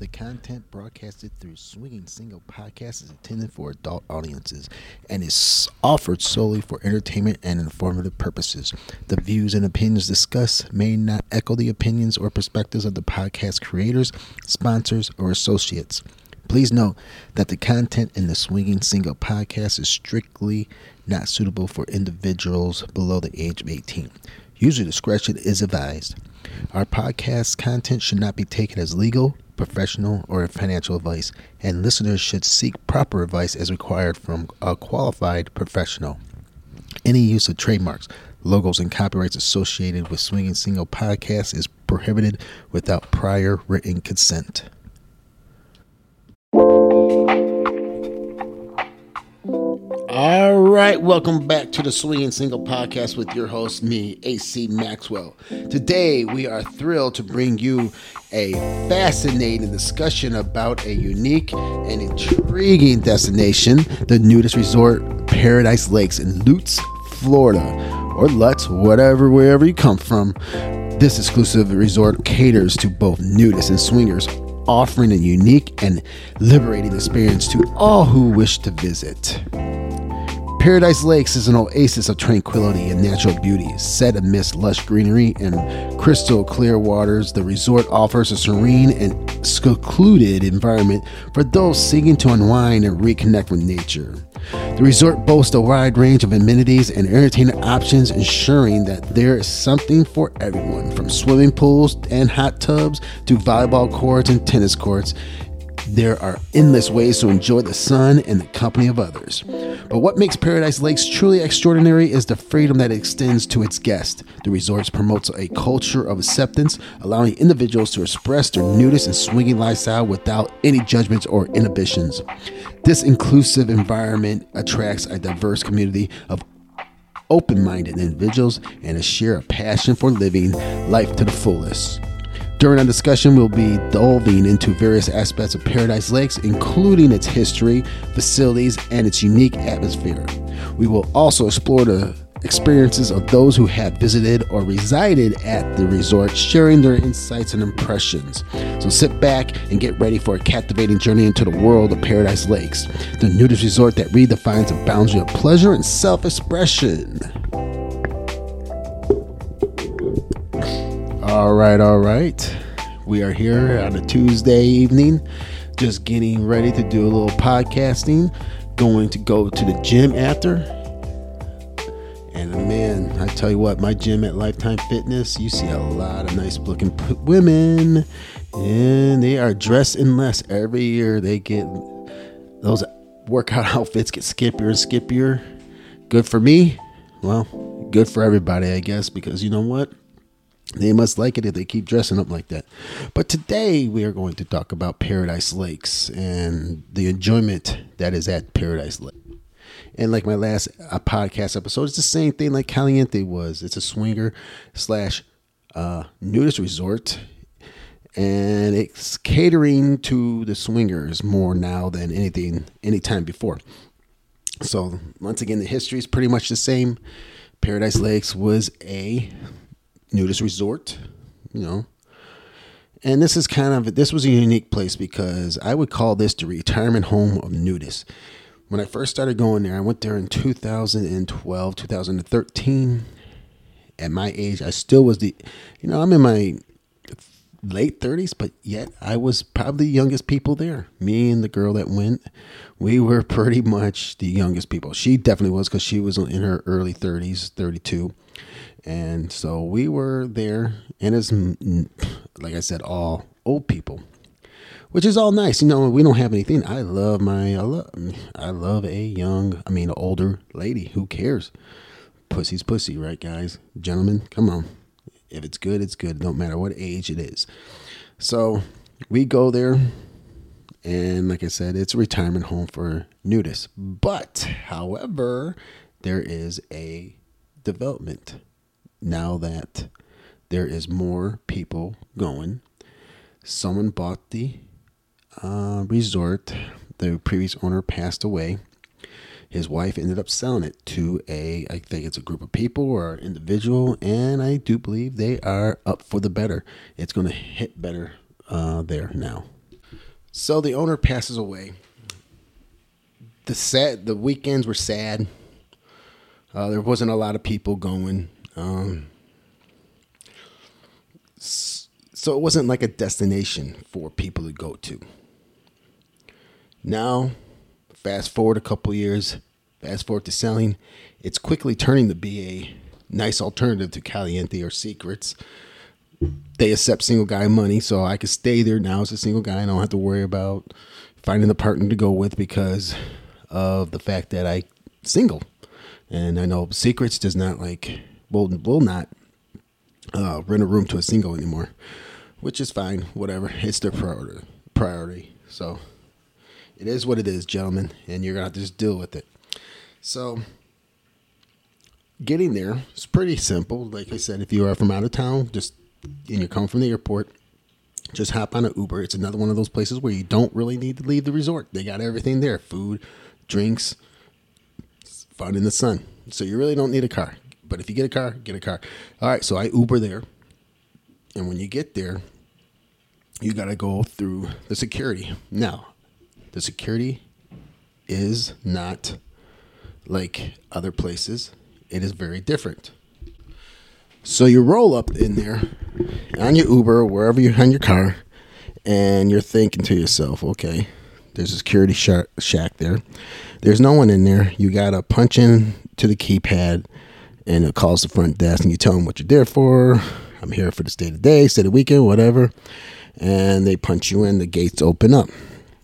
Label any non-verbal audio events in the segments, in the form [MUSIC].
The content broadcasted through Swinging Single Podcast is intended for adult audiences and is offered solely for entertainment and informative purposes. The views and opinions discussed may not echo the opinions or perspectives of the podcast creators, sponsors, or associates. Please note that the content in the Swinging Single podcast is strictly not suitable for individuals below the age of 18. User discretion is advised. Our podcast content should not be taken as legal, professional, or financial advice, and listeners should seek proper advice as required from a qualified professional. Any use of trademarks, logos, and copyrights associated with Swinging Single Podcast is prohibited without prior written consent. All right, welcome back to the Swinging Single Podcast with your host, me, AC Maxwell. Today, we are thrilled to bring you a fascinating discussion about a unique and intriguing destination, the nudist resort Paradise Lakes in Lutz, Florida, or Lutz, whatever, wherever you come from. This exclusive resort caters to both nudists and swingers, offering a unique and liberating experience to all who wish to visit. Paradise Lakes is an oasis of tranquility and natural beauty. Set amidst lush greenery and crystal clear waters, the resort offers a serene and secluded environment for those seeking to unwind and reconnect with nature. The resort boasts a wide range of amenities and entertainment options, ensuring that there is something for everyone from swimming pools and hot tubs to volleyball courts and tennis courts. There are endless ways to enjoy the sun and the company of others. But what makes Paradise Lakes truly extraordinary is the freedom that extends to its guests. The resort promotes a culture of acceptance, allowing individuals to express their nudist and swinging lifestyle without any judgments or inhibitions. This inclusive environment attracts a diverse community of open minded individuals and a share of passion for living life to the fullest. During our discussion, we'll be delving into various aspects of Paradise Lakes, including its history, facilities, and its unique atmosphere. We will also explore the experiences of those who have visited or resided at the resort, sharing their insights and impressions. So sit back and get ready for a captivating journey into the world of Paradise Lakes, the nudist resort that redefines the boundary of pleasure and self expression. All right, all right. We are here on a Tuesday evening, just getting ready to do a little podcasting. Going to go to the gym after. And man, I tell you what, my gym at Lifetime Fitness, you see a lot of nice looking women, and they are dressed in less every year. They get those workout [LAUGHS] outfits get skippier and skippier. Good for me. Well, good for everybody, I guess, because you know what? They must like it if they keep dressing up like that. But today we are going to talk about Paradise Lakes and the enjoyment that is at Paradise Lake. And like my last uh, podcast episode, it's the same thing like Caliente was. It's a swinger slash uh, nudist resort, and it's catering to the swingers more now than anything any time before. So once again, the history is pretty much the same. Paradise Lakes was a nudist resort, you know. And this is kind of this was a unique place because I would call this the retirement home of nudists. When I first started going there, I went there in 2012, 2013. At my age, I still was the, you know, I'm in my late 30s, but yet I was probably the youngest people there. Me and the girl that went, we were pretty much the youngest people. She definitely was because she was in her early 30s, 32. And so we were there, and it's mm, mm, like I said, all old people, which is all nice. You know, we don't have anything. I love my, I love, I love a young, I mean, an older lady. Who cares? Pussy's pussy, right, guys, gentlemen? Come on. If it's good, it's good. No matter what age it is. So we go there, and like I said, it's a retirement home for nudists. But, however, there is a development now that there is more people going. Someone bought the uh, resort. The previous owner passed away. His wife ended up selling it to a, I think it's a group of people or an individual, and I do believe they are up for the better. It's going to hit better uh, there now. So the owner passes away. The sad the weekends were sad. Uh, there wasn't a lot of people going. Um, so it wasn't like a destination for people to go to. Now, fast forward a couple years, fast forward to selling, it's quickly turning to be a nice alternative to Caliente or Secrets. They accept single guy money, so I can stay there now as a single guy. I don't have to worry about finding a partner to go with because of the fact that I single. And I know Secrets does not like will will not uh, rent a room to a single anymore, which is fine. Whatever, it's their priority. Priority. So it is what it is, gentlemen, and you're gonna have to just deal with it. So getting there is pretty simple. Like I said, if you are from out of town, just and you come from the airport, just hop on an Uber. It's another one of those places where you don't really need to leave the resort. They got everything there: food, drinks, fun in the sun. So you really don't need a car. But if you get a car, get a car. All right, so I Uber there. And when you get there, you got to go through the security. Now, the security is not like other places, it is very different. So you roll up in there on your Uber wherever you're on your car, and you're thinking to yourself, okay, there's a security shack there. There's no one in there. You got to punch in to the keypad and it calls the front desk and you tell them what you're there for. I'm here for the stay of the day, stay the weekend, whatever. And they punch you in, the gates open up.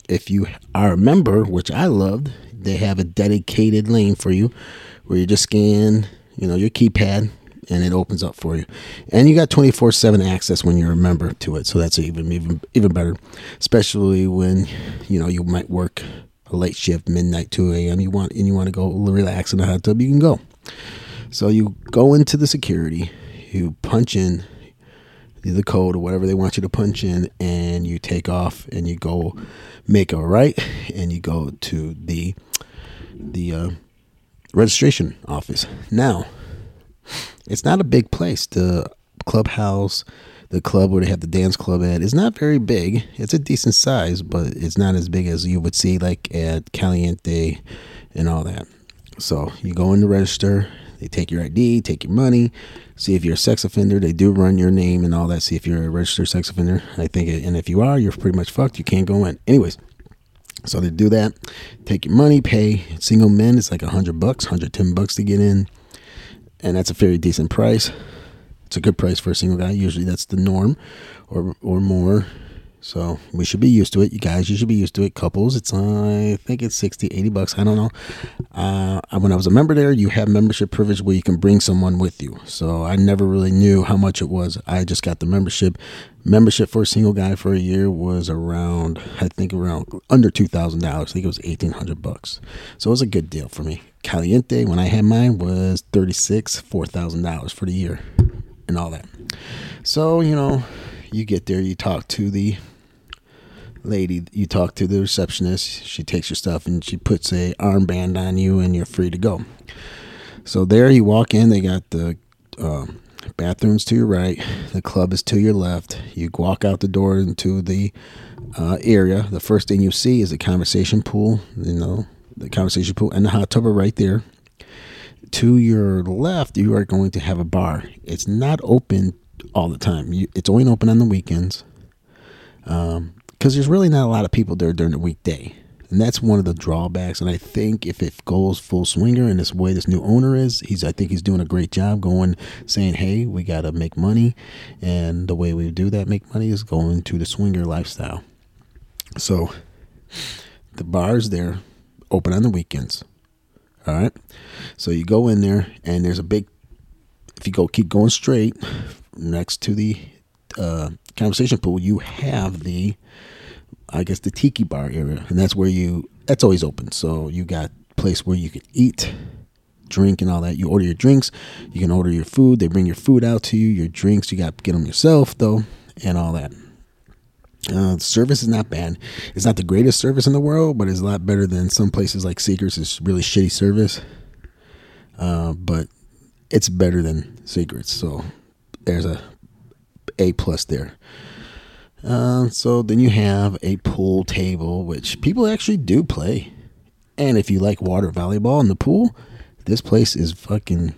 If you are a member, which I loved, they have a dedicated lane for you where you just scan, you know, your keypad and it opens up for you. And you got 24/7 access when you're a member to it. So that's even even even better, especially when, you know, you might work a late shift, midnight, 2 a.m. You want and you want to go relax in the hot tub, you can go. So you go into the security, you punch in the code or whatever they want you to punch in, and you take off and you go make a right, and you go to the the uh, registration office. Now, it's not a big place. The clubhouse, the club where they have the dance club at, is not very big. It's a decent size, but it's not as big as you would see like at Caliente and all that. So you go in to register, they take your ID, take your money, see if you're a sex offender. They do run your name and all that. See if you're a registered sex offender. I think, it, and if you are, you're pretty much fucked. You can't go in. Anyways, so they do that. Take your money, pay. Single men, it's like a hundred bucks, hundred ten bucks to get in, and that's a very decent price. It's a good price for a single guy. Usually, that's the norm, or or more. So we should be used to it. You guys, you should be used to it. Couples, it's, uh, I think it's 60, 80 bucks. I don't know. Uh, when I was a member there, you have membership privilege where you can bring someone with you. So I never really knew how much it was. I just got the membership. Membership for a single guy for a year was around, I think around under $2,000. I think it was 1800 bucks. So it was a good deal for me. Caliente, when I had mine, was 36 $4,000 for the year and all that. So, you know, you get there, you talk to the lady, you talk to the receptionist. She takes your stuff and she puts a armband on you, and you're free to go. So there, you walk in. They got the uh, bathrooms to your right. The club is to your left. You walk out the door into the uh, area. The first thing you see is a conversation pool. You know, the conversation pool and the hot tub are right there. To your left, you are going to have a bar. It's not open all the time. You, it's only open on the weekends. Um, because there's really not a lot of people there during the weekday. And that's one of the drawbacks. And I think if it goes full swinger in this way this new owner is, he's I think he's doing a great job going saying, Hey, we gotta make money. And the way we do that make money is going to the swinger lifestyle. So the bar's there, open on the weekends. All right. So you go in there and there's a big if you go keep going straight next to the uh, conversation pool, you have the, I guess, the tiki bar area, and that's where you. That's always open. So you got place where you can eat, drink, and all that. You order your drinks. You can order your food. They bring your food out to you. Your drinks, you got to get them yourself though, and all that. Uh, service is not bad. It's not the greatest service in the world, but it's a lot better than some places like Secrets. It's really shitty service, uh, but it's better than Secrets. So there's a a plus there. Uh, so then you have a pool table, which people actually do play. And if you like water volleyball in the pool, this place is fucking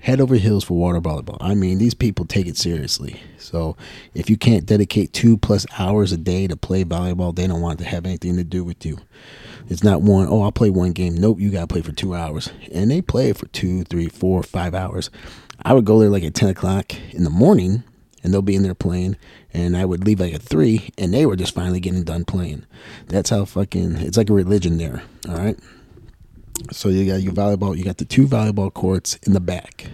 head over heels for water volleyball. I mean, these people take it seriously. So if you can't dedicate two plus hours a day to play volleyball, they don't want to have anything to do with you. It's not one, oh, I'll play one game. Nope, you got to play for two hours. And they play for two, three, four, five hours. I would go there like at 10 o'clock in the morning and they'll be in there playing. And I would leave like at three, and they were just finally getting done playing. That's how fucking it's like a religion there. All right. So you got your volleyball. You got the two volleyball courts in the back.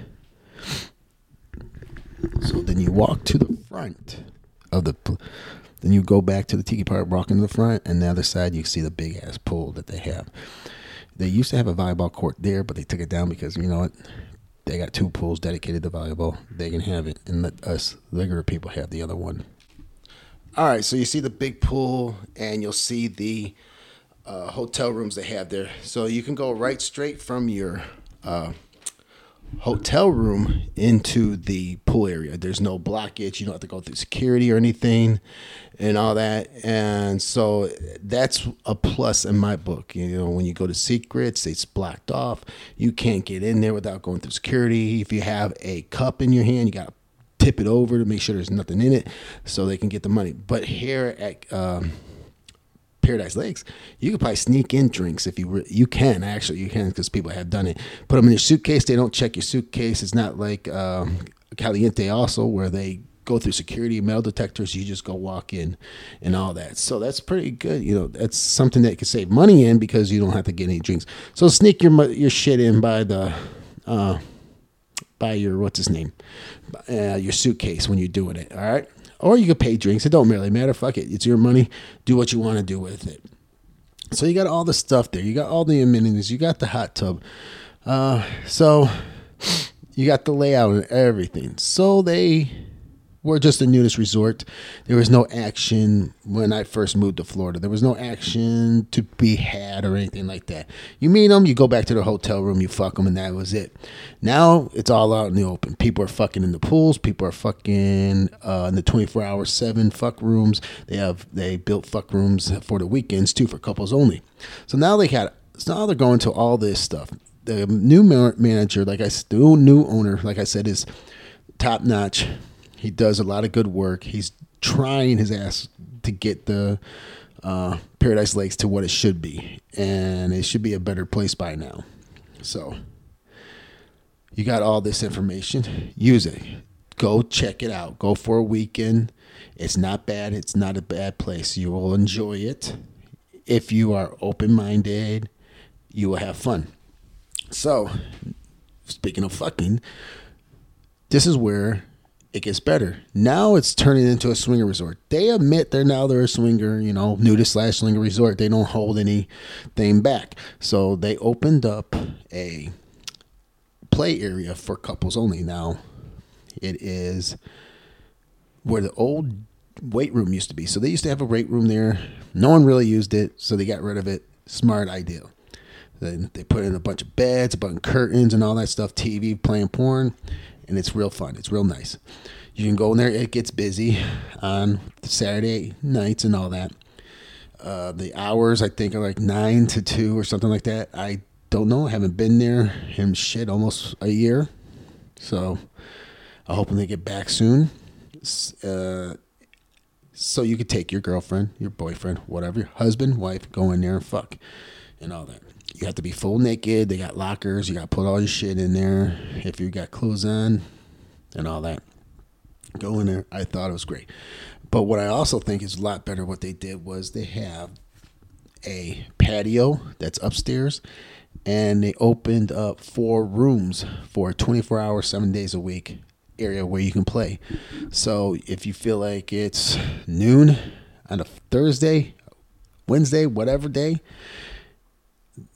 So then you walk to the front of the. Then you go back to the tiki park, walk into the front, and the other side you see the big ass pool that they have. They used to have a volleyball court there, but they took it down because you know what? They got two pools dedicated to volleyball. They can have it, and let us regular people have the other one. All right, so you see the big pool, and you'll see the uh, hotel rooms they have there. So you can go right straight from your uh, hotel room into the pool area. There's no blockage. You don't have to go through security or anything and all that. And so that's a plus in my book. You know, when you go to secrets, it's blocked off. You can't get in there without going through security. If you have a cup in your hand, you got to tip it over to make sure there's nothing in it so they can get the money. But here at um, Paradise Lakes, you could probably sneak in drinks if you re- you can actually you can because people have done it. Put them in your suitcase. They don't check your suitcase. It's not like um, Caliente also where they go through security metal detectors. You just go walk in and all that. So that's pretty good. You know that's something that you can save money in because you don't have to get any drinks. So sneak your your shit in by the. Uh, by your what's his name, uh, your suitcase when you're doing it. All right or you could pay drinks. It don't really matter. Fuck it. It's your money. Do what you want to do with it. So you got all the stuff there. You got all the amenities. You got the hot tub. Uh, so you got the layout and everything. So they we're just a nudist resort. There was no action when I first moved to Florida. There was no action to be had or anything like that. You meet them, you go back to the hotel room, you fuck them, and that was it. Now it's all out in the open. People are fucking in the pools. People are fucking uh, in the twenty four hour seven fuck rooms. They have they built fuck rooms for the weekends too for couples only. So now they had so now they're going to all this stuff. The new manager, like I the new owner, like I said, is top notch he does a lot of good work. He's trying his ass to get the uh, Paradise Lakes to what it should be, and it should be a better place by now. So you got all this information. Use it. Go check it out. Go for a weekend. It's not bad. It's not a bad place. You will enjoy it. If you are open minded, you will have fun. So, speaking of fucking, this is where it gets better. Now it's turning into a swinger resort. They admit they're now they're a swinger, you know, nudist slash swinger resort. They don't hold anything back. So they opened up a play area for couples only. Now it is where the old weight room used to be. So they used to have a weight room there. No one really used it, so they got rid of it. Smart idea. Then they put in a bunch of beds, a bunch of curtains, and all that stuff. TV, playing porn, and it's real fun. It's real nice. You can go in there. It gets busy on Saturday nights and all that. Uh, the hours I think are like nine to two or something like that. I don't know. I haven't been there in shit almost a year, so I'm hoping they get back soon. Uh, so you could take your girlfriend, your boyfriend, whatever, your husband, wife, go in there and fuck and all that. You have to be full naked. They got lockers. You got to put all your shit in there. If you got clothes on and all that, go in there. I thought it was great. But what I also think is a lot better what they did was they have a patio that's upstairs and they opened up four rooms for 24 hours, seven days a week area where you can play. So if you feel like it's noon on a Thursday, Wednesday, whatever day,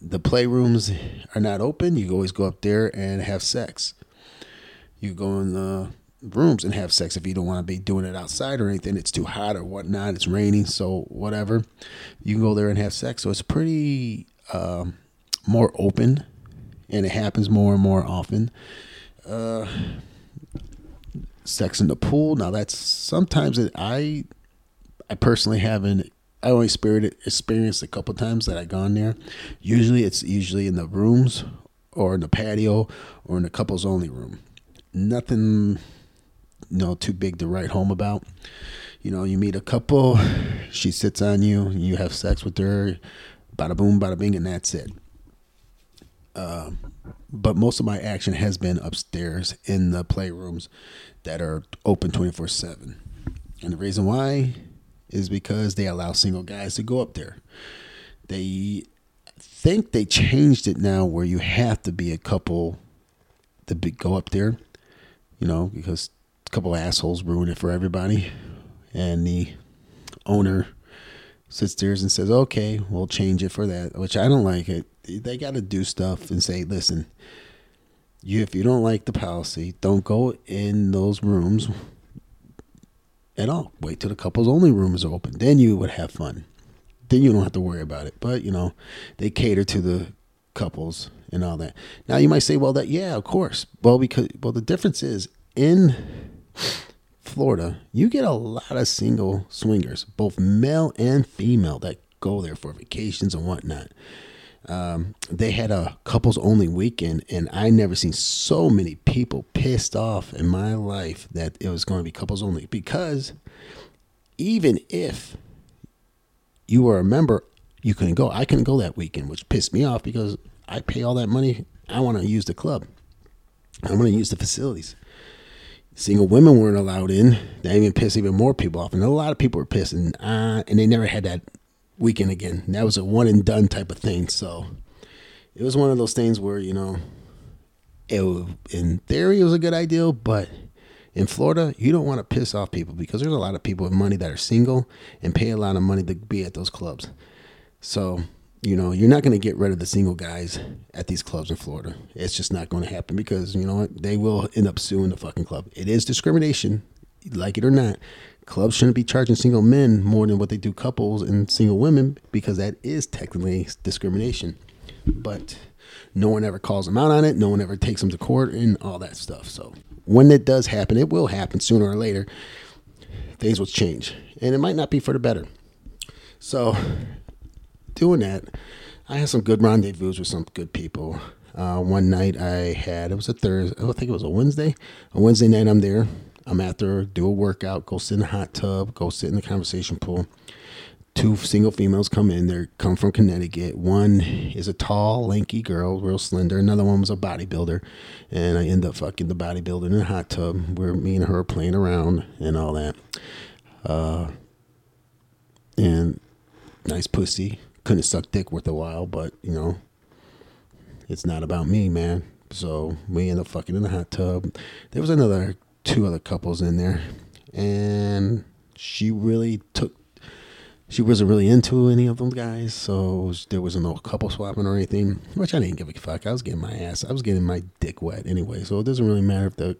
the playrooms are not open, you always go up there and have sex. You go in the rooms and have sex if you don't want to be doing it outside or anything. It's too hot or whatnot. It's raining, so whatever. You can go there and have sex. So it's pretty um, more open, and it happens more and more often. Uh, sex in the pool. Now that's sometimes it, I I personally haven't. I only experienced a couple times that I gone there. Usually, it's usually in the rooms or in the patio or in the couples only room. Nothing, you know, too big to write home about. You know, you meet a couple, she sits on you, you have sex with her, bada boom, bada bing, and that's it. Uh, but most of my action has been upstairs in the playrooms that are open 24 7. And the reason why is because they allow single guys to go up there. They think they changed it now where you have to be a couple to be, go up there, you know, because a couple assholes ruin it for everybody. And the owner sits there and says, okay, we'll change it for that, which I don't like it. They got to do stuff and say, listen, you if you don't like the policy, don't go in those rooms at all. Wait till the couples only room is open. Then you would have fun. Then you don't have to worry about it. But you know, they cater to the couples and all that. Now you might say, well, that yeah, of course. Well, because well, the difference is in Florida, you get a lot of single swingers, both male and female, that go there for vacations and whatnot. Um, they had a couples only weekend, and I never seen so many people pissed off in my life that it was going to be couples only. Because even if you were a member, you couldn't go. I couldn't go that weekend, which pissed me off because I pay all that money. I want to use the club. I want to use the facilities. Single women weren't allowed in. That even pissed even more people off, and a lot of people were pissed, and uh, and they never had that weekend again. That was a one and done type of thing. So it was one of those things where you know, it in theory it was a good idea, but in Florida you don't want to piss off people because there's a lot of people with money that are single and pay a lot of money to be at those clubs. So you know you're not going to get rid of the single guys at these clubs in Florida. It's just not going to happen because you know what they will end up suing the fucking club. It is discrimination, like it or not clubs shouldn't be charging single men more than what they do couples and single women because that is technically discrimination. But no one ever calls them out on it. No one ever takes them to court and all that stuff. So when it does happen, it will happen sooner or later. Things will change, and it might not be for the better. So doing that, I had some good rendezvous with some good people. Uh, one night I had it was a Thursday. I think it was a Wednesday. A Wednesday night I'm there I'm at there, do a workout, go sit in the hot tub, go sit in the conversation pool. Two single females come in. They come from Connecticut. One is a tall, lanky girl, real slender. Another one was a bodybuilder, and I end up fucking the bodybuilder in the hot tub where me and her playing around and all that. Uh, and nice pussy. Couldn't suck dick worth a while, but you know, it's not about me, man. So we end up fucking in the hot tub. There was another two other couples in there, and she really took. She wasn't really into any of them guys, so there wasn't no couple swapping or anything. Which I didn't give a fuck. I was getting my ass. I was getting my dick wet anyway, so it doesn't really matter if the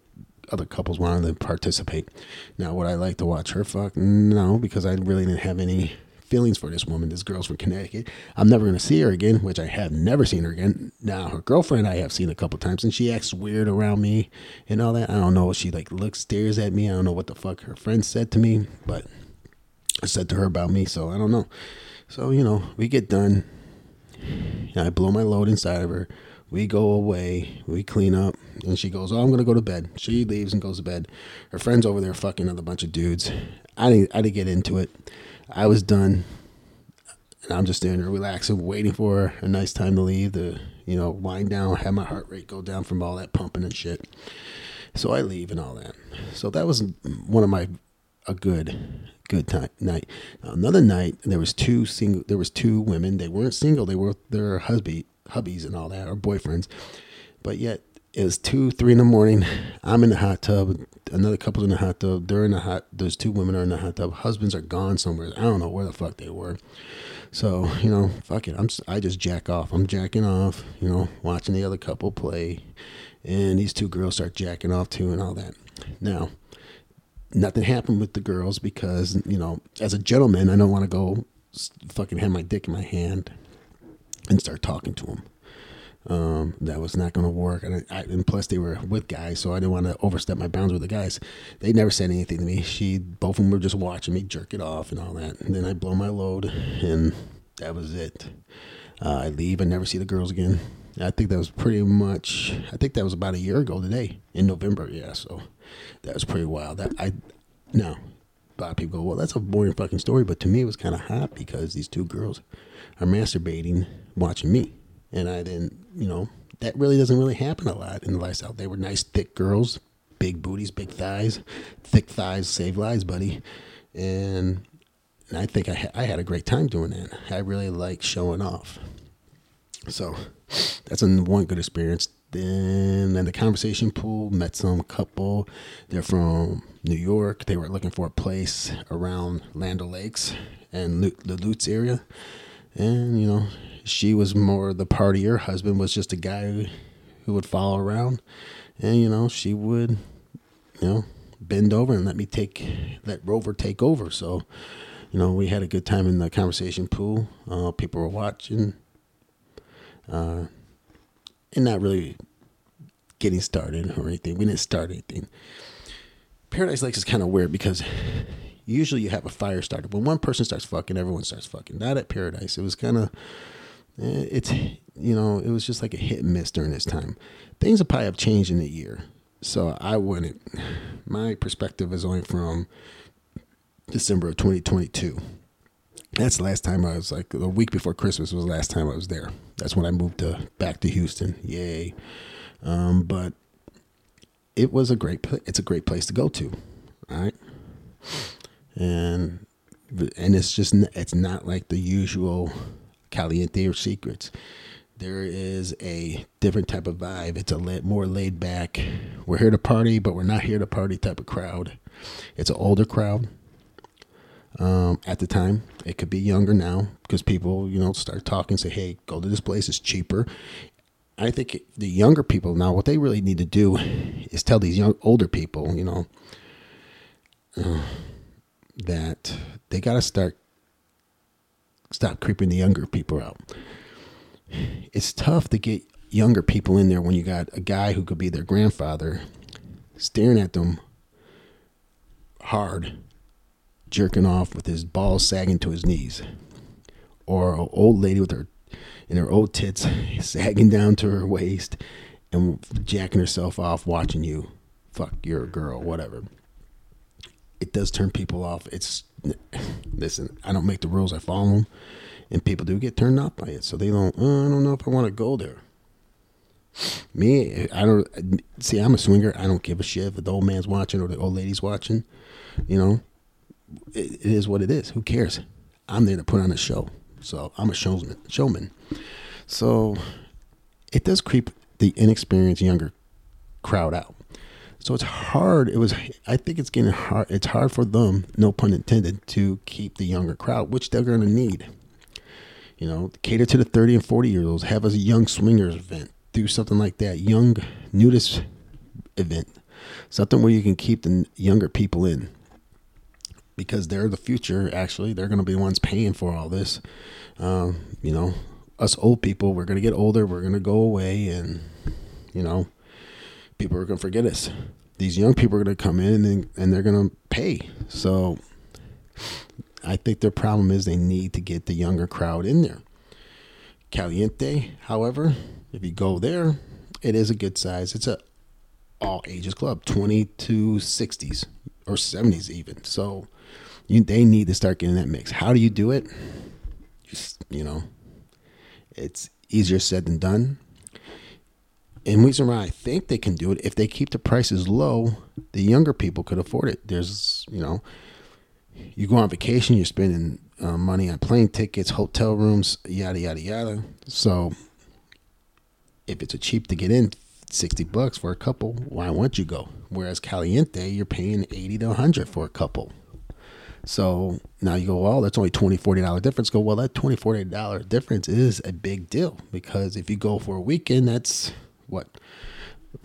other couples wanted to participate. Now, would I like to watch her fuck? No, because I really didn't have any feelings for this woman. This girl's from Connecticut. I'm never going to see her again, which I have never seen her again. Now, her girlfriend I have seen a couple times, and she acts weird around me and all that. I don't know. She like looks, stares at me. I don't know what the fuck her friend said to me, but I said to her about me, so I don't know. So, you know, we get done. I blow my load inside of her. We go away, we clean up, and she goes, "Oh, I'm gonna go to bed." She leaves and goes to bed. Her friends over there fucking another bunch of dudes. I didn't, I didn't get into it. I was done, and I'm just standing there relaxing, waiting for a nice time to leave to, you know, wind down, have my heart rate go down from all that pumping and shit. So I leave and all that. So that was one of my a good good time night. Now, another night there was two single there was two women. They weren't single. They were their husband hubbies and all that or boyfriends, but yet it was two, three in the morning. I'm in the hot tub. Another couple's in the hot tub. They're in the hot. Those two women are in the hot tub. Husbands are gone somewhere. I don't know where the fuck they were. So you know, fuck it. I'm. I just jack off. I'm jacking off. You know, watching the other couple play, and these two girls start jacking off too, and all that. Now, nothing happened with the girls because you know, as a gentleman, I don't want to go fucking have my dick in my hand and start talking to them. Um, that was not going to work, and, I, and plus they were with guys, so I didn't want to overstep my bounds with the guys. They never said anything to me. She, both of them were just watching me jerk it off and all that. And then I blow my load, and that was it. Uh, I leave. I never see the girls again. I think that was pretty much. I think that was about a year ago today in November. Yeah, so that was pretty wild. That I no, a lot of people go, well, that's a boring fucking story, but to me it was kind of hot because these two girls are masturbating watching me, and I didn't, you know, that really doesn't really happen a lot in the lifestyle. They were nice, thick girls, big booties, big thighs, thick thighs save lives, buddy, and. And I think I, ha- I had a great time doing that. I really like showing off. So that's a one good experience. Then in the conversation pool, met some couple. They're from New York. They were looking for a place around Land Lakes and the Lutz area. And, you know, she was more the party. Her Husband was just a guy who would follow around. And, you know, she would, you know, bend over and let me take, let Rover take over. So, you know, we had a good time in the conversation pool. Uh, people were watching uh, and not really getting started or anything. We didn't start anything. Paradise Lakes is kind of weird because usually you have a fire starter. When one person starts fucking, everyone starts fucking. Not at Paradise. It was kind of, it's, you know, it was just like a hit and miss during this time. Things will probably have changed in a year. So I wouldn't, my perspective is only from December of 2022. That's the last time I was like the week before Christmas was the last time I was there. That's when I moved to back to Houston. Yay! Um, but it was a great. It's a great place to go to. All right, and and it's just it's not like the usual caliente or secrets. There is a different type of vibe. It's a more laid back. We're here to party, but we're not here to party type of crowd. It's an older crowd um, at the time. It could be younger now because people, you know, start talking, say, hey, go to this place, it's cheaper. I think the younger people now, what they really need to do is tell these young, older people, you know, uh, that they got to start, stop creeping the younger people out. It's tough to get younger people in there when you got a guy who could be their grandfather staring at them hard jerking off with his balls sagging to his knees, or an old lady with her and her old tits [LAUGHS] sagging down to her waist and jacking herself off watching you fuck your girl, whatever. It does turn people off. It's listen. I don't make the rules; I follow them, and people do get turned off by it. So they don't. Oh, I don't know if I want to go there. Me, I don't see. I'm a swinger. I don't give a shit if the old man's watching or the old lady's watching. You know, it, it is what it is. Who cares? I'm there to put on a show. So I'm a showman. Showman. So it does creep the inexperienced younger crowd out. So it's hard. It was. I think it's getting hard. It's hard for them, no pun intended, to keep the younger crowd, which they're going to need. You know, cater to the 30 and 40 year olds. Have a young swingers event. Do something like that. Young nudist event. Something where you can keep the younger people in because they're the future. Actually, they're going to be the ones paying for all this. Um, you know, us old people, we're going to get older. We're going to go away, and you know, people are going to forget us. These young people are going to come in and, and they're going to pay. So, I think their problem is they need to get the younger crowd in there. Caliente, however, if you go there, it is a good size. It's a all ages club, 20 to 60s or 70s even. So you, they need to start getting that mix. How do you do it? Just, you know, it's easier said than done. And reason why I think they can do it, if they keep the prices low, the younger people could afford it. There's, you know, you go on vacation, you're spending uh, money on plane tickets, hotel rooms, yada yada yada. So, if it's a cheap to get in, sixty bucks for a couple, why won't you go? Whereas Caliente, you're paying eighty to hundred for a couple. So now you go, well, that's only $20, $40 difference. Go, well, that $20, $40 difference is a big deal because if you go for a weekend, that's what?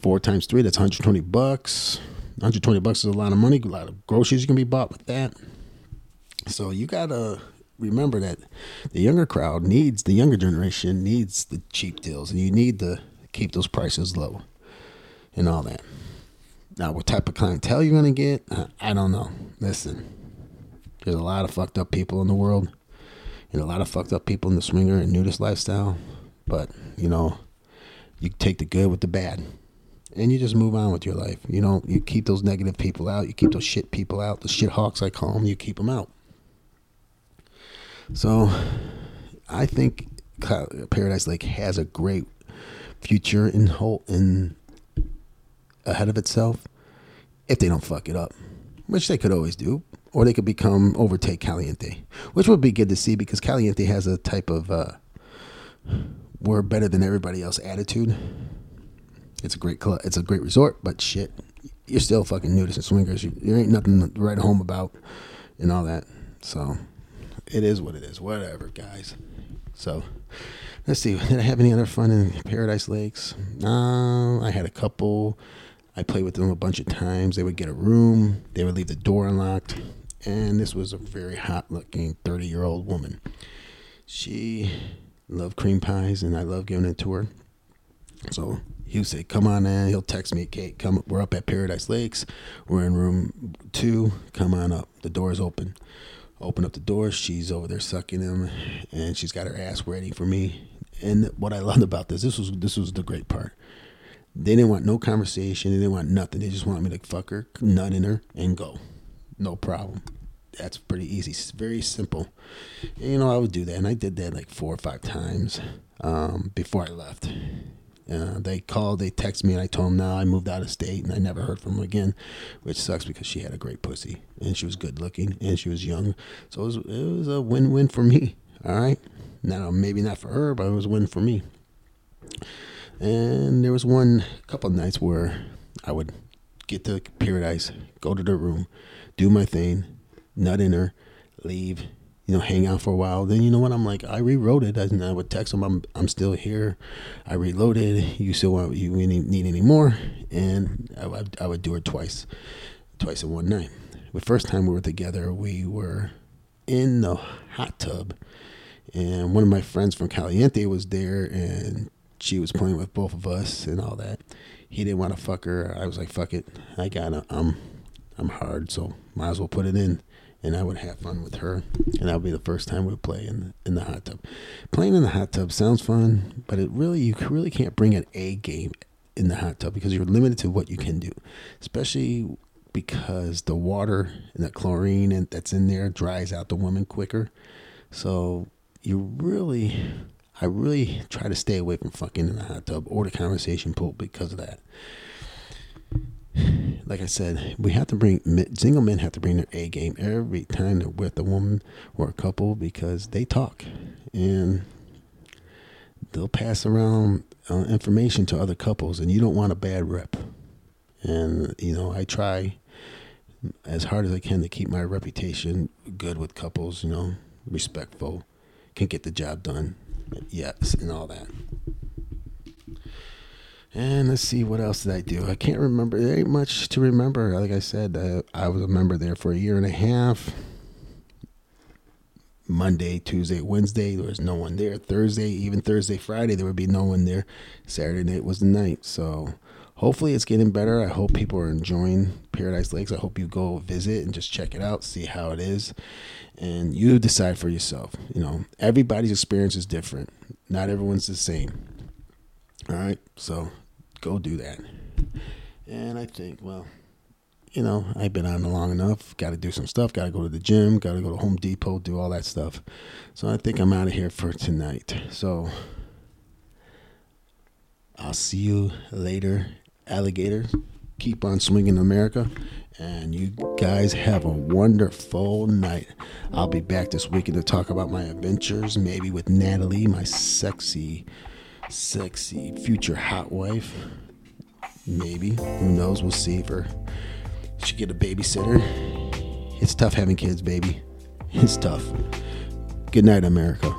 Four times three, that's 120 bucks. 120 bucks is a lot of money. A lot of groceries can be bought with that. So you gotta, remember that the younger crowd needs the younger generation needs the cheap deals, and you need to keep those prices low and all that. Now, what type of clientele you're gonna get, I don't know. Listen, there's a lot of fucked up people in the world, and a lot of fucked up people in the swinger and nudist lifestyle. But you know, you take the good with the bad and you just move on with your life. You know, you keep those negative people out. You keep those shit people out. The shit hawks, I call them. You keep them out. So, I think Paradise Lake has a great future in whole in ahead of itself if they don't fuck it up, which they could always do, or they could become overtake Caliente, which would be good to see because Caliente has a type of uh, we're better than everybody else attitude it's a great club. It's a great resort, but shit, you're still fucking nudists and swingers. You, there ain't nothing to write home about and all that. So it is what it is. Whatever, guys. So let's see. [LAUGHS] Did I have any other fun in Paradise Lakes? No, I had a couple. I played with them a bunch of times. They would get a room. They would leave the door unlocked. And this was a very hot looking 30 year old woman. She loved cream pies, and I love giving it to her. So he'll say, "Come on in." He'll text me, "Kate, come. We're up at Paradise Lakes. We're in room two. Come on up. The door's open." Open up the door. She's over there sucking him, and she's got her ass ready for me. And what I loved about this, this was this was the great part. They didn't want no conversation. They didn't want nothing. They just wanted me to fuck her, nut in her, and go. No problem. That's pretty easy. It's very simple. And, you know, I would do that, and I did that like four or five times um, before I left uh, they called, they texted me, and I told them now I moved out of state, and I never heard from them again, which sucks because she had a great pussy, and she was good looking, and she was young, so it was, it was a win-win for me. All right, now maybe not for her, but it was a win for me. And there was one couple nights where I would get to paradise, go to the room, do my thing, nut in her, leave, you know, hang out for a while. Then you know what? I'm like, I rewrote it, I would text them, I'm I'm still here. I reloaded. You still want you need any more? And I, I would do it twice, twice in one night. The first time we were together, we were in the hot tub, and one of my friends from Caliente was there, and she was playing with both of us and all that. He didn't want to fuck her. I was like, fuck it, I gotta. I'm I'm hard, so might as well put it in and I would have fun with her, and that would be the first time we would play in the, in the hot tub. Playing in the hot tub sounds fun, but it really you really can't bring an A game in the hot tub because you're limited to what you can do, especially because the water and the chlorine and that's in there dries out the woman quicker. So you really, I really try to stay away from fucking in the hot tub or the conversation pool because of that like I said, we have to bring single men have to bring their A game every time they're with a woman or a couple because they talk and they'll pass around uh, information to other couples, and you don't want a bad rep. And you know, I try as hard as I can to keep my reputation good with couples. You know, respectful, can get the job done, yes, and all that. And let's see, what else did I do? I can't remember. There ain't much to remember. Like I said, uh, I was a member there for a year and a half. Monday, Tuesday, Wednesday, there was no one there. Thursday, even Thursday, Friday, there would be no one there. Saturday night was the night. So hopefully it's getting better. I hope people are enjoying Paradise Lakes. I hope you go visit and just check it out, see how it is. And you decide for yourself. You know, everybody's experience is different. Not everyone's the same. All right. So go do that. And I think, well, you know, I've been on long enough. Got to do some stuff. Got to go to the gym. Got to go to Home Depot. Do all that stuff. So I think I'm out of here for tonight. So I'll see you later, alligators. Keep on swinging, America. And you guys have a wonderful night. I'll be back this weekend to talk about my adventures, maybe with Natalie, my sexy sexy future hot wife. Maybe. Who knows? We'll see if her she get a babysitter. It's tough having kids, baby. It's tough. Good night, America.